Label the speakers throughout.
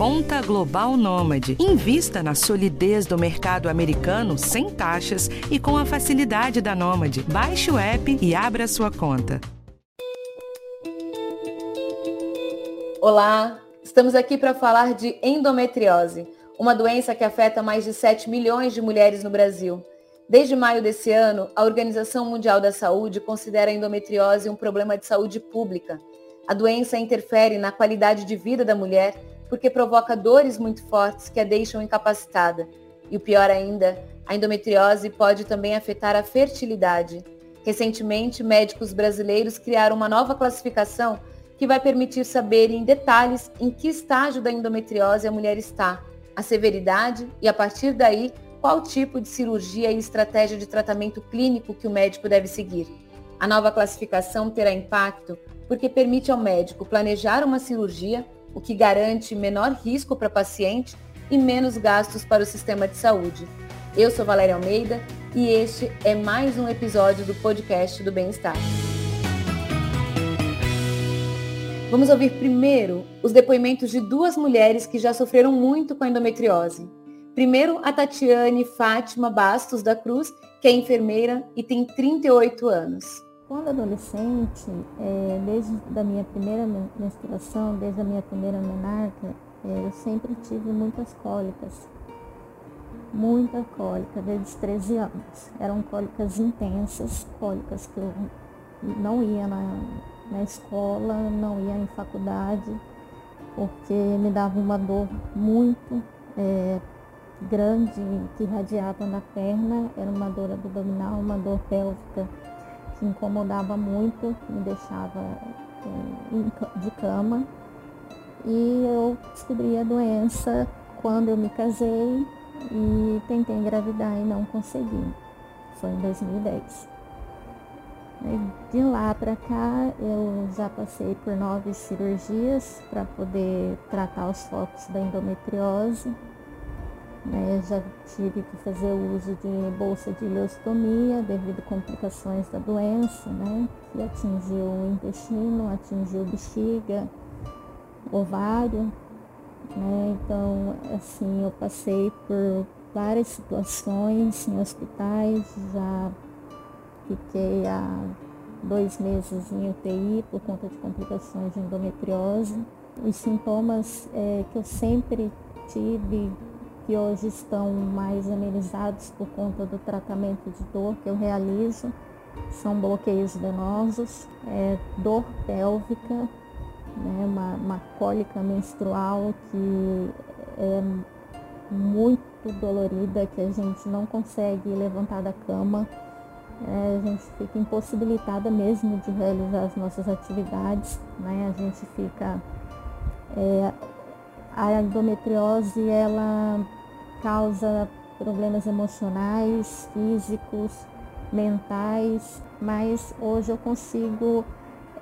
Speaker 1: Conta Global Nômade. Invista na solidez do mercado americano sem taxas e com a facilidade da Nômade. Baixe o app e abra sua conta.
Speaker 2: Olá, estamos aqui para falar de endometriose, uma doença que afeta mais de 7 milhões de mulheres no Brasil. Desde maio desse ano, a Organização Mundial da Saúde considera a endometriose um problema de saúde pública. A doença interfere na qualidade de vida da mulher porque provoca dores muito fortes que a deixam incapacitada. E o pior ainda, a endometriose pode também afetar a fertilidade. Recentemente, médicos brasileiros criaram uma nova classificação que vai permitir saber em detalhes em que estágio da endometriose a mulher está, a severidade e, a partir daí, qual tipo de cirurgia e estratégia de tratamento clínico que o médico deve seguir. A nova classificação terá impacto porque permite ao médico planejar uma cirurgia, o que garante menor risco para paciente e menos gastos para o sistema de saúde. Eu sou Valéria Almeida e este é mais um episódio do podcast do Bem-Estar. Vamos ouvir primeiro os depoimentos de duas mulheres que já sofreram muito com a endometriose. Primeiro, a Tatiane Fátima Bastos da Cruz, que é enfermeira e tem 38 anos.
Speaker 3: Quando adolescente, é, desde a minha primeira menstruação, desde a minha primeira menarca, é, eu sempre tive muitas cólicas. Muita cólica, desde os 13 anos. Eram cólicas intensas, cólicas que eu não ia na, na escola, não ia em faculdade, porque me dava uma dor muito é, grande que irradiava na perna, era uma dor abdominal, uma dor pélvica que incomodava muito, me deixava é, de cama. E eu descobri a doença quando eu me casei e tentei engravidar e não consegui. Foi em 2010. De lá para cá eu já passei por nove cirurgias para poder tratar os focos da endometriose né, já tive que fazer uso de bolsa de ileostomia devido a complicações da doença, né, que atingiu o intestino, atingiu bexiga, ovário. Né, então, assim, eu passei por várias situações em hospitais, já fiquei há dois meses em UTI por conta de complicações de endometriose. Os sintomas é, que eu sempre tive que hoje estão mais amenizados por conta do tratamento de dor que eu realizo. São bloqueios venosos, é, dor pélvica, né, uma, uma cólica menstrual que é muito dolorida, que a gente não consegue levantar da cama. É, a gente fica impossibilitada mesmo de realizar as nossas atividades, né? A gente fica. É, a endometriose, ela causa problemas emocionais, físicos, mentais, mas hoje eu consigo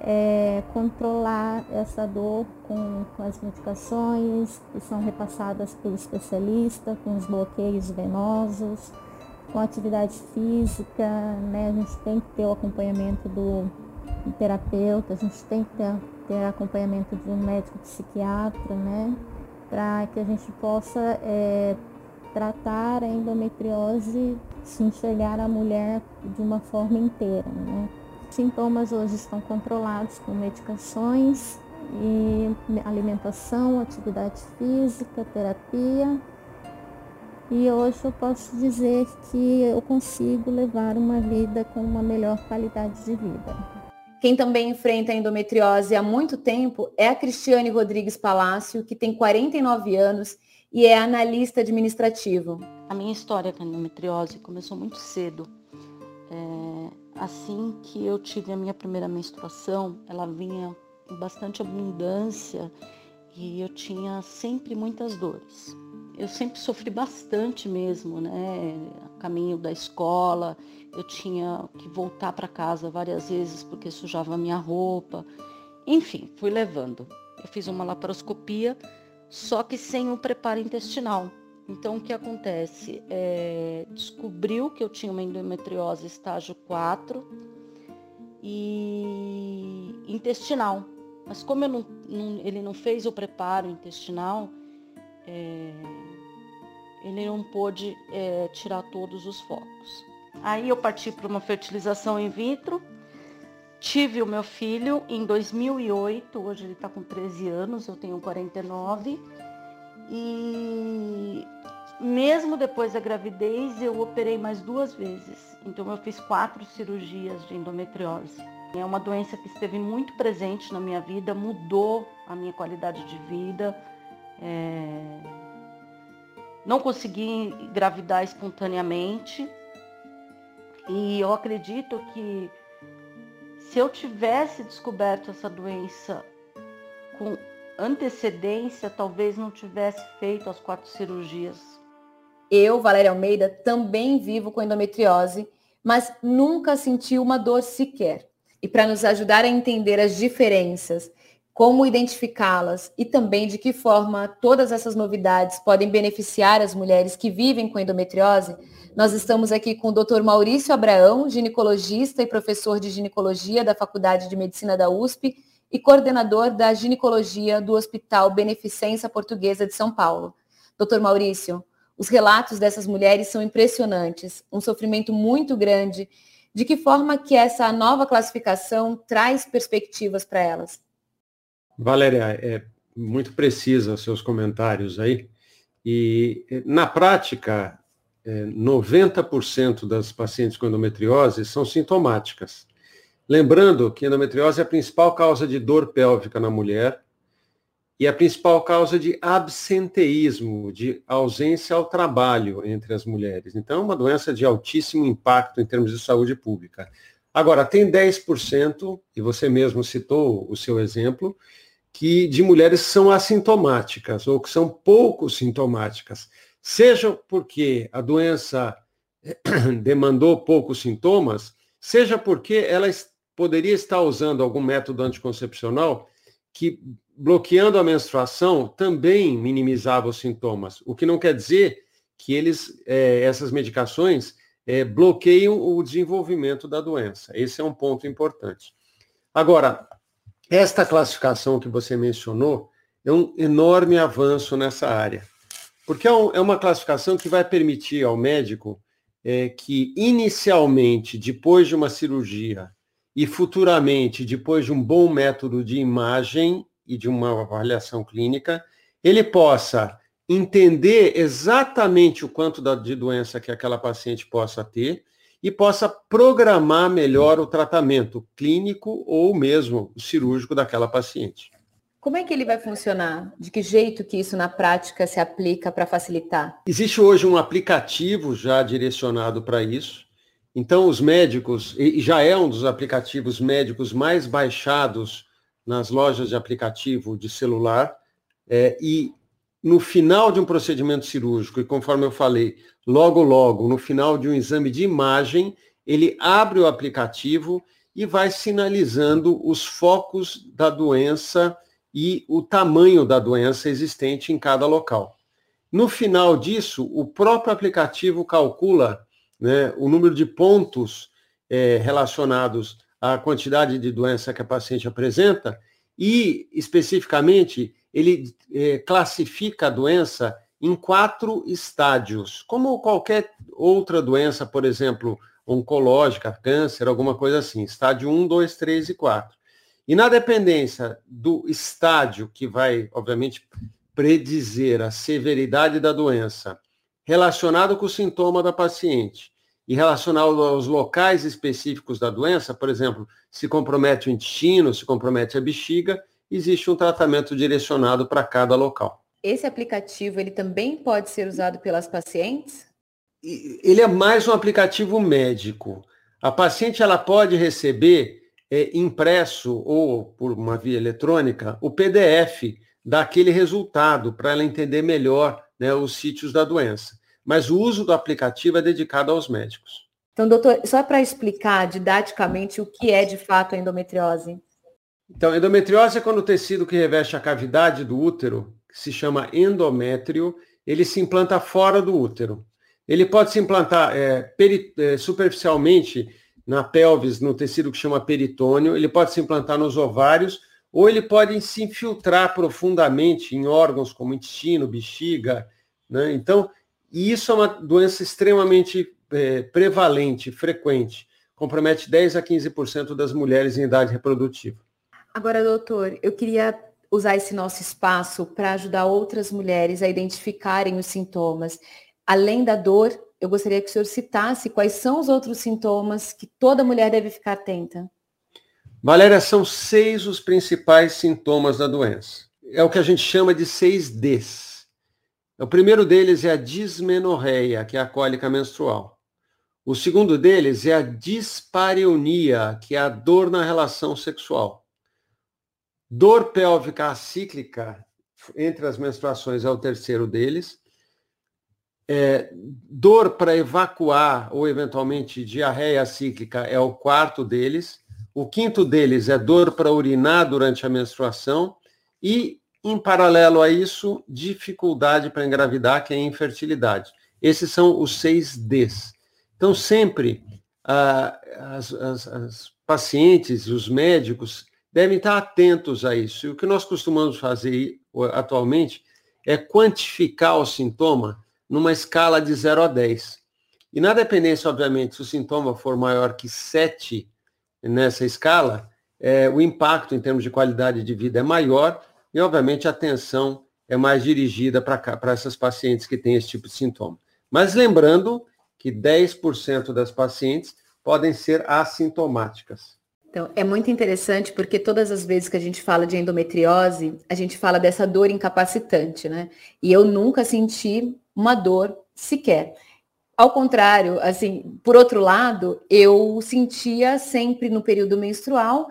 Speaker 3: é, controlar essa dor com, com, as medicações que são repassadas pelo especialista, com os bloqueios venosos, com atividade física, né? A gente tem que ter o acompanhamento do terapeuta, a gente tem que ter, ter acompanhamento de um médico psiquiatra, né? Para que a gente possa é, tratar a endometriose, se enxergar a mulher de uma forma inteira. Né? Sintomas hoje estão controlados com medicações e alimentação, atividade física, terapia. E hoje eu posso dizer que eu consigo levar uma vida com uma melhor qualidade de vida.
Speaker 2: Quem também enfrenta a endometriose há muito tempo é a Cristiane Rodrigues Palácio, que tem 49 anos e é analista administrativo.
Speaker 4: A minha história com endometriose começou muito cedo. É, assim que eu tive a minha primeira menstruação, ela vinha com bastante abundância e eu tinha sempre muitas dores. Eu sempre sofri bastante mesmo, né? Caminho da escola, eu tinha que voltar para casa várias vezes porque sujava a minha roupa. Enfim, fui levando. Eu fiz uma laparoscopia só que sem o preparo intestinal. Então, o que acontece? É, descobriu que eu tinha uma endometriose estágio 4 e intestinal. Mas como não, não, ele não fez o preparo intestinal, é, ele não pôde é, tirar todos os focos. Aí eu parti para uma fertilização in vitro, tive o meu filho em 2008, hoje ele está com 13 anos, eu tenho 49, e mesmo depois da gravidez eu operei mais duas vezes, então eu fiz quatro cirurgias de endometriose. É uma doença que esteve muito presente na minha vida, mudou a minha qualidade de vida. É... Não consegui engravidar espontaneamente. E eu acredito que se eu tivesse descoberto essa doença com antecedência, talvez não tivesse feito as quatro cirurgias.
Speaker 2: Eu, Valéria Almeida, também vivo com endometriose, mas nunca senti uma dor sequer e para nos ajudar a entender as diferenças, como identificá-las e também de que forma todas essas novidades podem beneficiar as mulheres que vivem com endometriose, nós estamos aqui com o Dr. Maurício Abraão, ginecologista e professor de ginecologia da Faculdade de Medicina da USP e coordenador da ginecologia do Hospital Beneficência Portuguesa de São Paulo. Doutor Maurício, os relatos dessas mulheres são impressionantes, um sofrimento muito grande de que forma que essa nova classificação traz perspectivas para elas?
Speaker 5: Valéria, é muito precisa seus comentários aí. E, na prática, 90% é, das pacientes com endometriose são sintomáticas. Lembrando que endometriose é a principal causa de dor pélvica na mulher e a principal causa de absenteísmo, de ausência ao trabalho entre as mulheres. Então, é uma doença de altíssimo impacto em termos de saúde pública. Agora, tem 10%, e você mesmo citou o seu exemplo, que de mulheres são assintomáticas ou que são pouco sintomáticas, seja porque a doença demandou poucos sintomas, seja porque ela poderia estar usando algum método anticoncepcional que bloqueando a menstruação também minimizava os sintomas, o que não quer dizer que eles, é, essas medicações é, bloqueiam o desenvolvimento da doença. Esse é um ponto importante. Agora, esta classificação que você mencionou é um enorme avanço nessa área, porque é, um, é uma classificação que vai permitir ao médico é, que inicialmente, depois de uma cirurgia e futuramente, depois de um bom método de imagem e de uma avaliação clínica, ele possa entender exatamente o quanto de doença que aquela paciente possa ter e possa programar melhor o tratamento clínico ou mesmo cirúrgico daquela paciente.
Speaker 2: Como é que ele vai funcionar? De que jeito que isso na prática se aplica para facilitar?
Speaker 5: Existe hoje um aplicativo já direcionado para isso. Então, os médicos, e já é um dos aplicativos médicos mais baixados nas lojas de aplicativo de celular é, e no final de um procedimento cirúrgico, e conforme eu falei, logo, logo, no final de um exame de imagem, ele abre o aplicativo e vai sinalizando os focos da doença e o tamanho da doença existente em cada local. No final disso, o próprio aplicativo calcula né, o número de pontos é, relacionados a quantidade de doença que a paciente apresenta e, especificamente, ele é, classifica a doença em quatro estádios, como qualquer outra doença, por exemplo, oncológica, câncer, alguma coisa assim, estádio 1, 2, 3 e 4. E na dependência do estádio, que vai, obviamente, predizer a severidade da doença, relacionado com o sintoma da paciente, e relacionado aos locais específicos da doença, por exemplo, se compromete o intestino, se compromete a bexiga, existe um tratamento direcionado para cada local.
Speaker 2: Esse aplicativo ele também pode ser usado pelas pacientes?
Speaker 5: Ele é mais um aplicativo médico. A paciente ela pode receber é, impresso ou por uma via eletrônica o PDF daquele resultado para ela entender melhor né, os sítios da doença mas o uso do aplicativo é dedicado aos médicos.
Speaker 2: Então, doutor, só para explicar didaticamente o que é de fato a endometriose.
Speaker 5: Então, endometriose é quando o tecido que reveste a cavidade do útero, que se chama endométrio, ele se implanta fora do útero. Ele pode se implantar é, peri, é, superficialmente na pelvis, no tecido que chama peritônio, ele pode se implantar nos ovários ou ele pode se infiltrar profundamente em órgãos como intestino, bexiga. Né? Então, isso é uma doença extremamente é, prevalente, frequente. Compromete 10 a 15% das mulheres em idade reprodutiva.
Speaker 2: Agora, doutor, eu queria usar esse nosso espaço para ajudar outras mulheres a identificarem os sintomas. Além da dor, eu gostaria que o senhor citasse quais são os outros sintomas que toda mulher deve ficar atenta.
Speaker 5: Valéria, são seis os principais sintomas da doença. É o que a gente chama de seis Ds. O primeiro deles é a dismenorreia, que é a cólica menstrual. O segundo deles é a dispareunia, que é a dor na relação sexual. Dor pélvica acíclica entre as menstruações é o terceiro deles. É, dor para evacuar ou eventualmente diarreia cíclica é o quarto deles. O quinto deles é dor para urinar durante a menstruação e, em paralelo a isso, dificuldade para engravidar, que é a infertilidade. Esses são os seis Ds. Então, sempre ah, as, as, as pacientes os médicos devem estar atentos a isso. E o que nós costumamos fazer atualmente é quantificar o sintoma numa escala de 0 a 10. E na dependência, obviamente, se o sintoma for maior que 7 nessa escala, é, o impacto em termos de qualidade de vida é maior e, obviamente, a atenção é mais dirigida para essas pacientes que têm esse tipo de sintoma. Mas lembrando que 10% das pacientes podem ser assintomáticas.
Speaker 2: Então, é muito interessante porque todas as vezes que a gente fala de endometriose, a gente fala dessa dor incapacitante, né? E eu nunca senti uma dor sequer. Ao contrário, assim, por outro lado, eu sentia sempre no período menstrual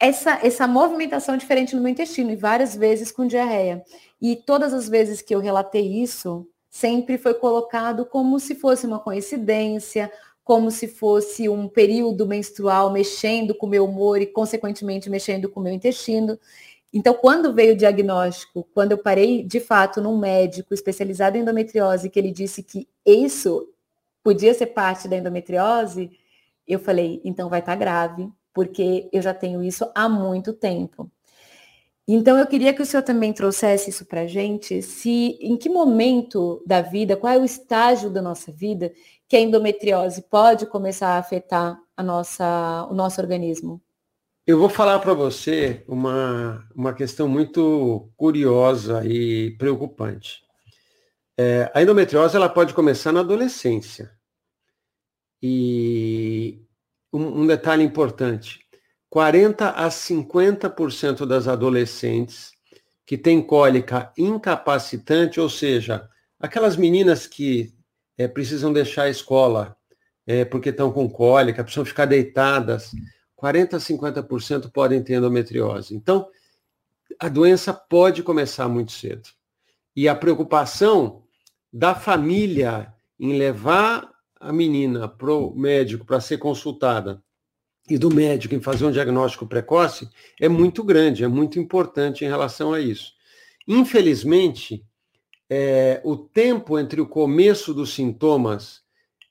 Speaker 2: essa, essa movimentação diferente no meu intestino e várias vezes com diarreia. E todas as vezes que eu relatei isso, sempre foi colocado como se fosse uma coincidência, como se fosse um período menstrual mexendo com o meu humor e, consequentemente, mexendo com o meu intestino. Então, quando veio o diagnóstico, quando eu parei de fato num médico especializado em endometriose, que ele disse que isso podia ser parte da endometriose, eu falei, então vai estar tá grave, porque eu já tenho isso há muito tempo. Então, eu queria que o senhor também trouxesse isso para gente, se em que momento da vida, qual é o estágio da nossa vida que a endometriose pode começar a afetar a nossa, o nosso organismo?
Speaker 5: Eu vou falar para você uma, uma questão muito curiosa e preocupante. É, a endometriose ela pode começar na adolescência. E um, um detalhe importante: 40 a 50% das adolescentes que têm cólica incapacitante, ou seja, aquelas meninas que é, precisam deixar a escola é, porque estão com cólica, precisam ficar deitadas. 40 a 50% podem ter endometriose. Então, a doença pode começar muito cedo. E a preocupação da família em levar a menina para o médico para ser consultada e do médico em fazer um diagnóstico precoce é muito grande, é muito importante em relação a isso. Infelizmente, é, o tempo entre o começo dos sintomas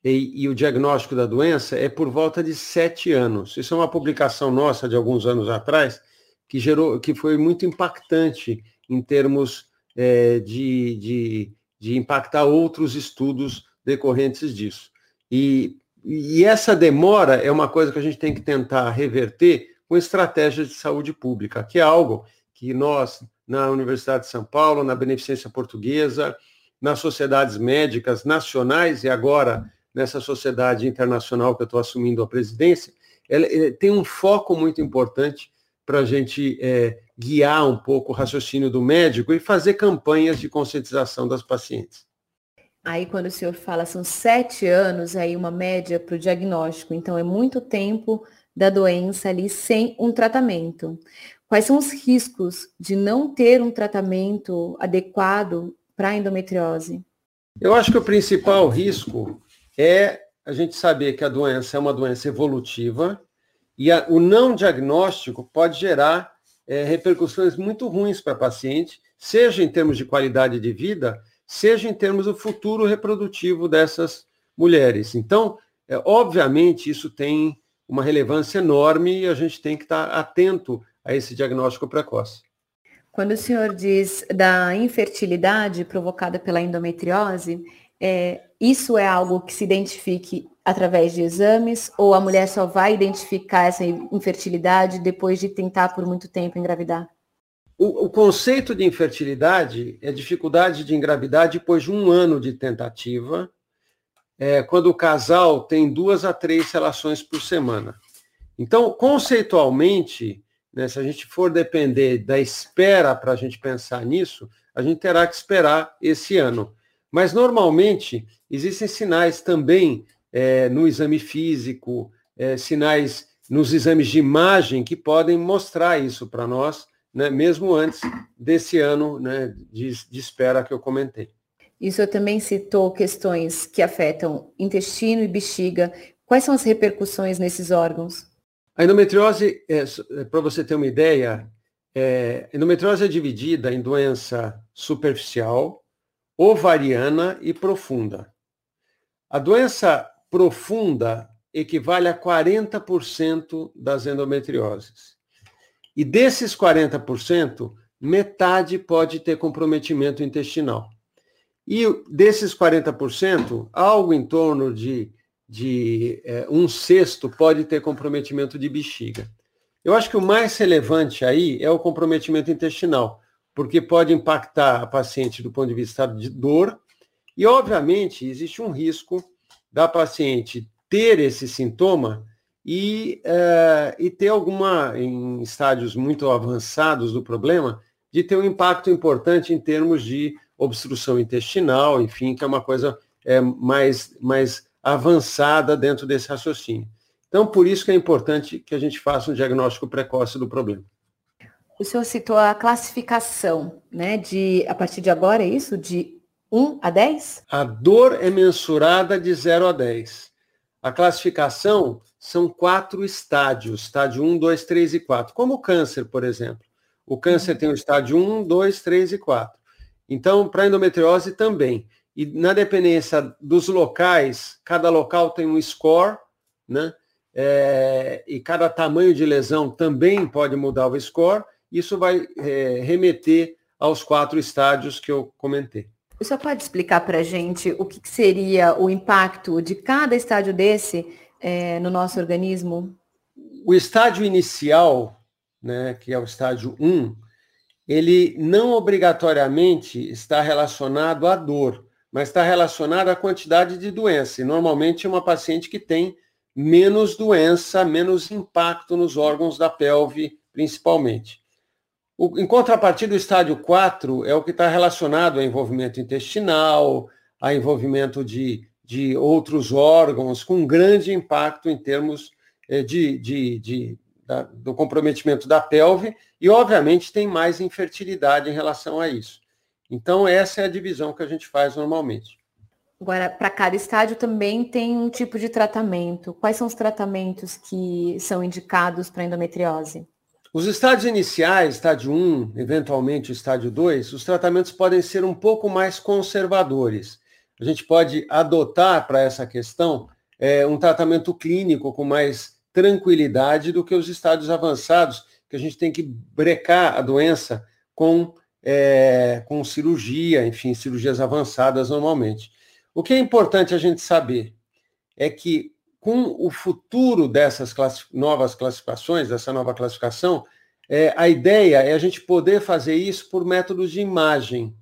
Speaker 5: e, e, o diagnóstico da doença é por volta de sete anos. Isso é uma publicação nossa de alguns anos atrás que gerou, que foi muito impactante em termos é, de, de, de impactar outros estudos decorrentes disso. E, e essa demora é uma coisa que a gente tem que tentar reverter com estratégias de saúde pública, que é algo que nós, na Universidade de São Paulo, na Beneficência Portuguesa, nas sociedades médicas nacionais e agora nessa sociedade internacional que eu estou assumindo a presidência, ela, ela tem um foco muito importante para a gente é, guiar um pouco o raciocínio do médico e fazer campanhas de conscientização das pacientes.
Speaker 2: Aí, quando o senhor fala, são sete anos, aí uma média para o diagnóstico, então é muito tempo da doença ali sem um tratamento. Quais são os riscos de não ter um tratamento adequado para a endometriose?
Speaker 5: Eu acho que o principal risco é a gente saber que a doença é uma doença evolutiva e a, o não diagnóstico pode gerar é, repercussões muito ruins para a paciente, seja em termos de qualidade de vida, seja em termos do futuro reprodutivo dessas mulheres. Então, é, obviamente, isso tem uma relevância enorme e a gente tem que estar atento a esse diagnóstico precoce.
Speaker 2: Quando o senhor diz da infertilidade provocada pela endometriose, é, isso é algo que se identifique através de exames ou a mulher só vai identificar essa infertilidade depois de tentar por muito tempo engravidar?
Speaker 5: O, o, conceito de infertilidade é dificuldade de engravidar depois de um ano de tentativa, é, quando o casal tem duas a três relações por semana. Então, conceitualmente, né, se a gente for depender da espera para a gente pensar nisso, a gente terá que esperar esse ano. Mas, normalmente, existem sinais também é, no exame físico, é, sinais nos exames de imagem que podem mostrar isso para nós, né, mesmo antes desse ano né, de, de espera que eu comentei.
Speaker 2: Isso também citou questões que afetam intestino e bexiga. Quais são as repercussões nesses órgãos?
Speaker 5: A endometriose, é, é para você ter uma ideia, é, endometriose é dividida em doença superficial, ovariana e profunda. A doença profunda equivale a 40% das endometrioses. E desses 40%, metade pode ter comprometimento intestinal. E desses 40%, algo em torno de, de é, um sexto pode ter comprometimento de bexiga. Eu acho que o mais relevante aí é o comprometimento intestinal, porque pode impactar a paciente do ponto de vista de dor, e, obviamente, existe um risco da paciente ter esse sintoma e, uh, e ter alguma, em estádios muito avançados do problema, de ter um impacto importante em termos de obstrução intestinal, enfim, que é uma coisa é, mais, mais avançada dentro desse raciocínio. Então, por isso que é importante que a gente faça um diagnóstico precoce do problema.
Speaker 2: O senhor citou a classificação, né, de, a partir de agora, é isso? De 1 a 10?
Speaker 5: A dor é mensurada de 0 a 10. A classificação são quatro estádios, estádio 1, 2, 3 e 4. Como o câncer, por exemplo. O câncer uhum. tem o estádio 1, 2, 3 e 4. Então, para a endometriose também. E na dependência dos locais, cada local tem um score, né? É, e cada tamanho de lesão também pode mudar o score. Isso vai é, remeter aos quatro estádios que eu comentei.
Speaker 2: Você senhor pode explicar para a gente o que seria o impacto de cada estádio desse é, no nosso organismo?
Speaker 5: O estádio inicial, né, que é o estádio 1, ele não obrigatoriamente está relacionado à dor, mas está relacionado à quantidade de doença. E normalmente é uma paciente que tem menos doença, menos impacto nos órgãos da pelve, principalmente. O, em contrapartida, o estádio 4 é o que está relacionado a envolvimento intestinal, a envolvimento de de outros órgãos com grande impacto em termos eh, de, de, de da, do comprometimento da pelve e, obviamente, tem mais infertilidade em relação a isso. Então, essa é a divisão que a gente faz normalmente.
Speaker 2: Agora, para cada estádio também tem um tipo de tratamento. Quais são os tratamentos que são indicados para endometriose?
Speaker 5: Os estádios iniciais, estádio 1, eventualmente o estádio 2, os tratamentos podem ser um pouco mais conservadores a gente pode adotar para essa questão é, um tratamento clínico com mais tranquilidade do que os estádios avançados, que a gente tem que brecar a doença com, é, com cirurgia, enfim, cirurgias avançadas normalmente. O que é importante a gente saber é que com o futuro dessas novas classificações, dessa nova classificação, é, a ideia é a gente poder fazer isso por métodos de imagem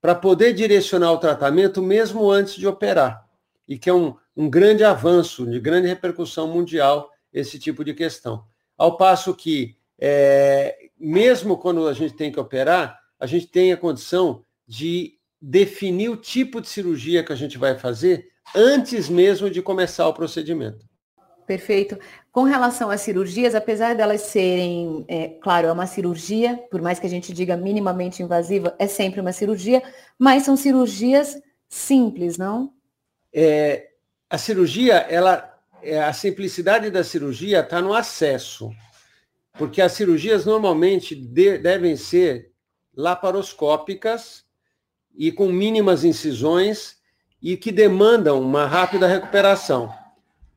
Speaker 5: para poder direcionar o tratamento mesmo antes de operar. E que é um, um grande avanço, de grande repercussão mundial, esse tipo de questão. Ao passo que, é, mesmo quando a gente tem que operar, a gente tem a condição de definir o tipo de cirurgia que a gente vai fazer antes mesmo de começar o procedimento.
Speaker 2: Perfeito. Com relação às cirurgias, apesar delas serem, é, claro, é uma cirurgia, por mais que a gente diga minimamente invasiva, é sempre uma cirurgia, mas são cirurgias simples, não?
Speaker 5: É, a cirurgia, ela, é, a simplicidade da cirurgia está no acesso, porque as cirurgias normalmente de, devem ser laparoscópicas e com mínimas incisões e que demandam uma rápida recuperação.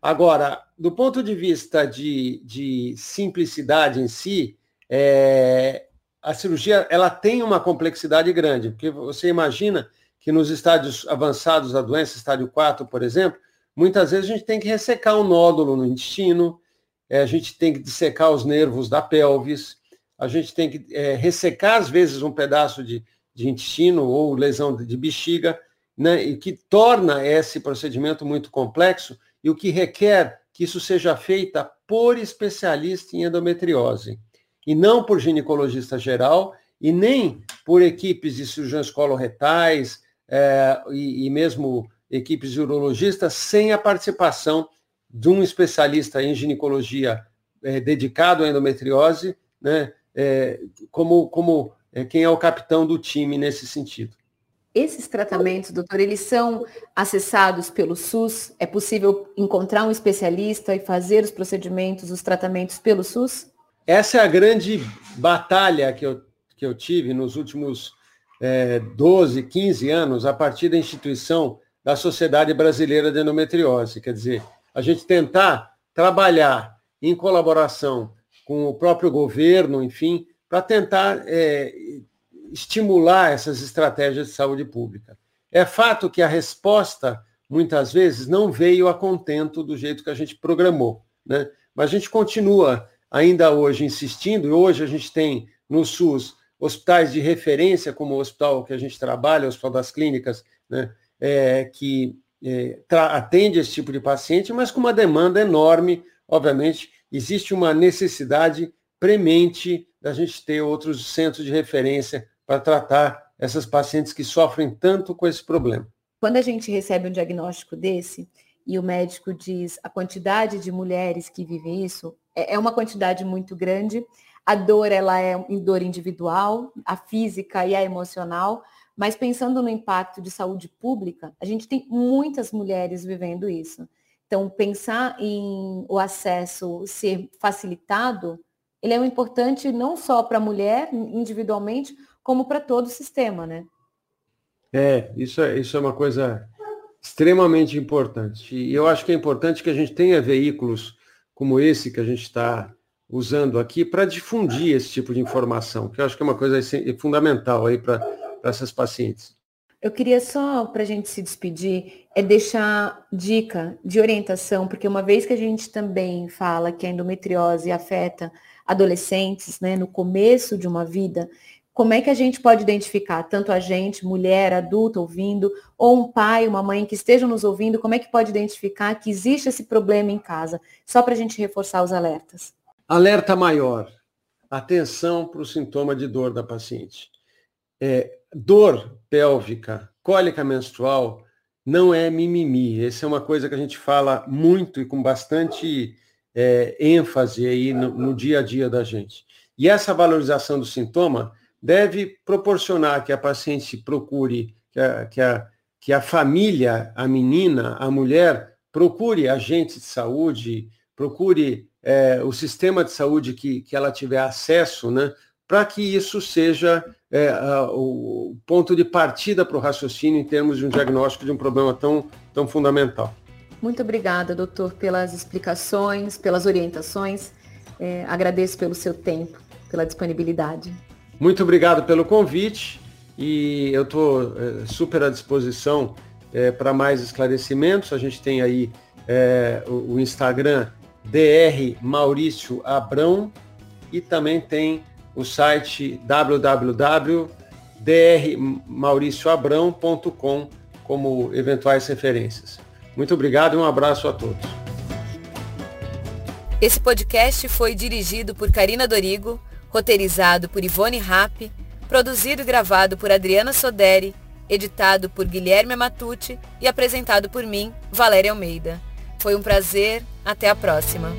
Speaker 5: Agora, do ponto de vista de, de simplicidade em si, é, a cirurgia ela tem uma complexidade grande, porque você imagina que nos estádios avançados da doença, estádio 4, por exemplo, muitas vezes a gente tem que ressecar um nódulo no intestino, é, a gente tem que dissecar os nervos da pelvis, a gente tem que é, ressecar, às vezes, um pedaço de, de intestino ou lesão de, bexiga, né, e que torna esse procedimento muito complexo e o que requer que isso seja feito por especialista em endometriose e não por ginecologista geral e nem por equipes de cirurgiões coloretais é, e, e mesmo equipes de urologistas sem a participação de um especialista em ginecologia é, dedicado à endometriose, né, é, como, como é, quem é o capitão do time nesse sentido.
Speaker 2: Esses tratamentos, doutor, eles são acessados pelo SUS? É possível encontrar um especialista e fazer os procedimentos, os tratamentos pelo SUS?
Speaker 5: Essa é a grande batalha que eu, que eu tive nos últimos é, 12, 15 anos, a partir da instituição da Sociedade Brasileira de Endometriose. Quer dizer, a gente tentar trabalhar em colaboração com o próprio governo, enfim, para tentar é, estimular essas estratégias de saúde pública. É fato que a resposta, muitas vezes, não veio a contento do jeito que a gente programou, né? mas a gente continua ainda hoje insistindo, e hoje a gente tem no SUS hospitais de referência, como o hospital que a gente trabalha, o Hospital das Clínicas, né? É, que é, atende esse tipo de paciente, mas com uma demanda enorme, obviamente, existe uma necessidade premente da gente ter outros centros de referência para tratar essas pacientes que sofrem tanto com esse problema.
Speaker 2: Quando a gente recebe um diagnóstico desse e o médico diz a quantidade de mulheres que vivem isso, é, é uma quantidade muito grande. A dor, ela é dor individual, a física e a emocional, mas pensando no impacto de saúde pública, a gente tem muitas mulheres vivendo isso. Então, pensar em o acesso ser facilitado, ele é importante não só para a mulher individualmente, como para todo o sistema, né?
Speaker 5: É, isso é, isso é uma coisa extremamente importante. E eu acho que é importante que a gente tenha veículos como esse que a gente está usando aqui para difundir esse tipo de informação, que eu acho que é uma coisa fundamental aí para essas pacientes.
Speaker 2: Eu queria só, para a gente se despedir, é deixar dica de orientação, porque uma vez que a gente também fala que a endometriose afeta adolescentes, né, no começo de uma vida, como é que a gente pode identificar, tanto a gente, mulher, adulta, ouvindo, ou um pai, uma mãe que estejam nos ouvindo, como é que pode identificar que existe esse problema em casa? Só para a gente reforçar os alertas.
Speaker 5: Alerta maior. Atenção para o sintoma de dor da paciente. É, dor pélvica, cólica menstrual, não é mimimi. Essa é uma coisa que a gente fala muito e com bastante é, ênfase aí no, no dia a dia da gente. E essa valorização do sintoma deve proporcionar que a paciente procure, que a, que a, que a família, a menina, a mulher, procure agente de saúde, procure é, o sistema de saúde que, que ela tiver acesso, né, para que isso seja é, a, o ponto de partida para o raciocínio em termos de um diagnóstico de um problema tão, tão fundamental.
Speaker 2: Muito obrigada, doutor, pelas explicações, pelas orientações. É, agradeço pelo seu tempo, pela disponibilidade.
Speaker 5: Muito obrigado pelo convite e eu estou é, super à disposição é, para mais esclarecimentos. A gente tem aí é, o, o, Instagram DR Maurício Abrão e também tem o site www.drmauricioabrão.com como eventuais referências. Muito obrigado e um abraço a todos.
Speaker 2: Esse podcast foi dirigido por Karina Dorigo roteirizado por Ivone Rapp, produzido e gravado por Adriana Soderi, editado por Guilherme Matucci e apresentado por mim, Valéria Almeida. Foi um prazer, até a próxima.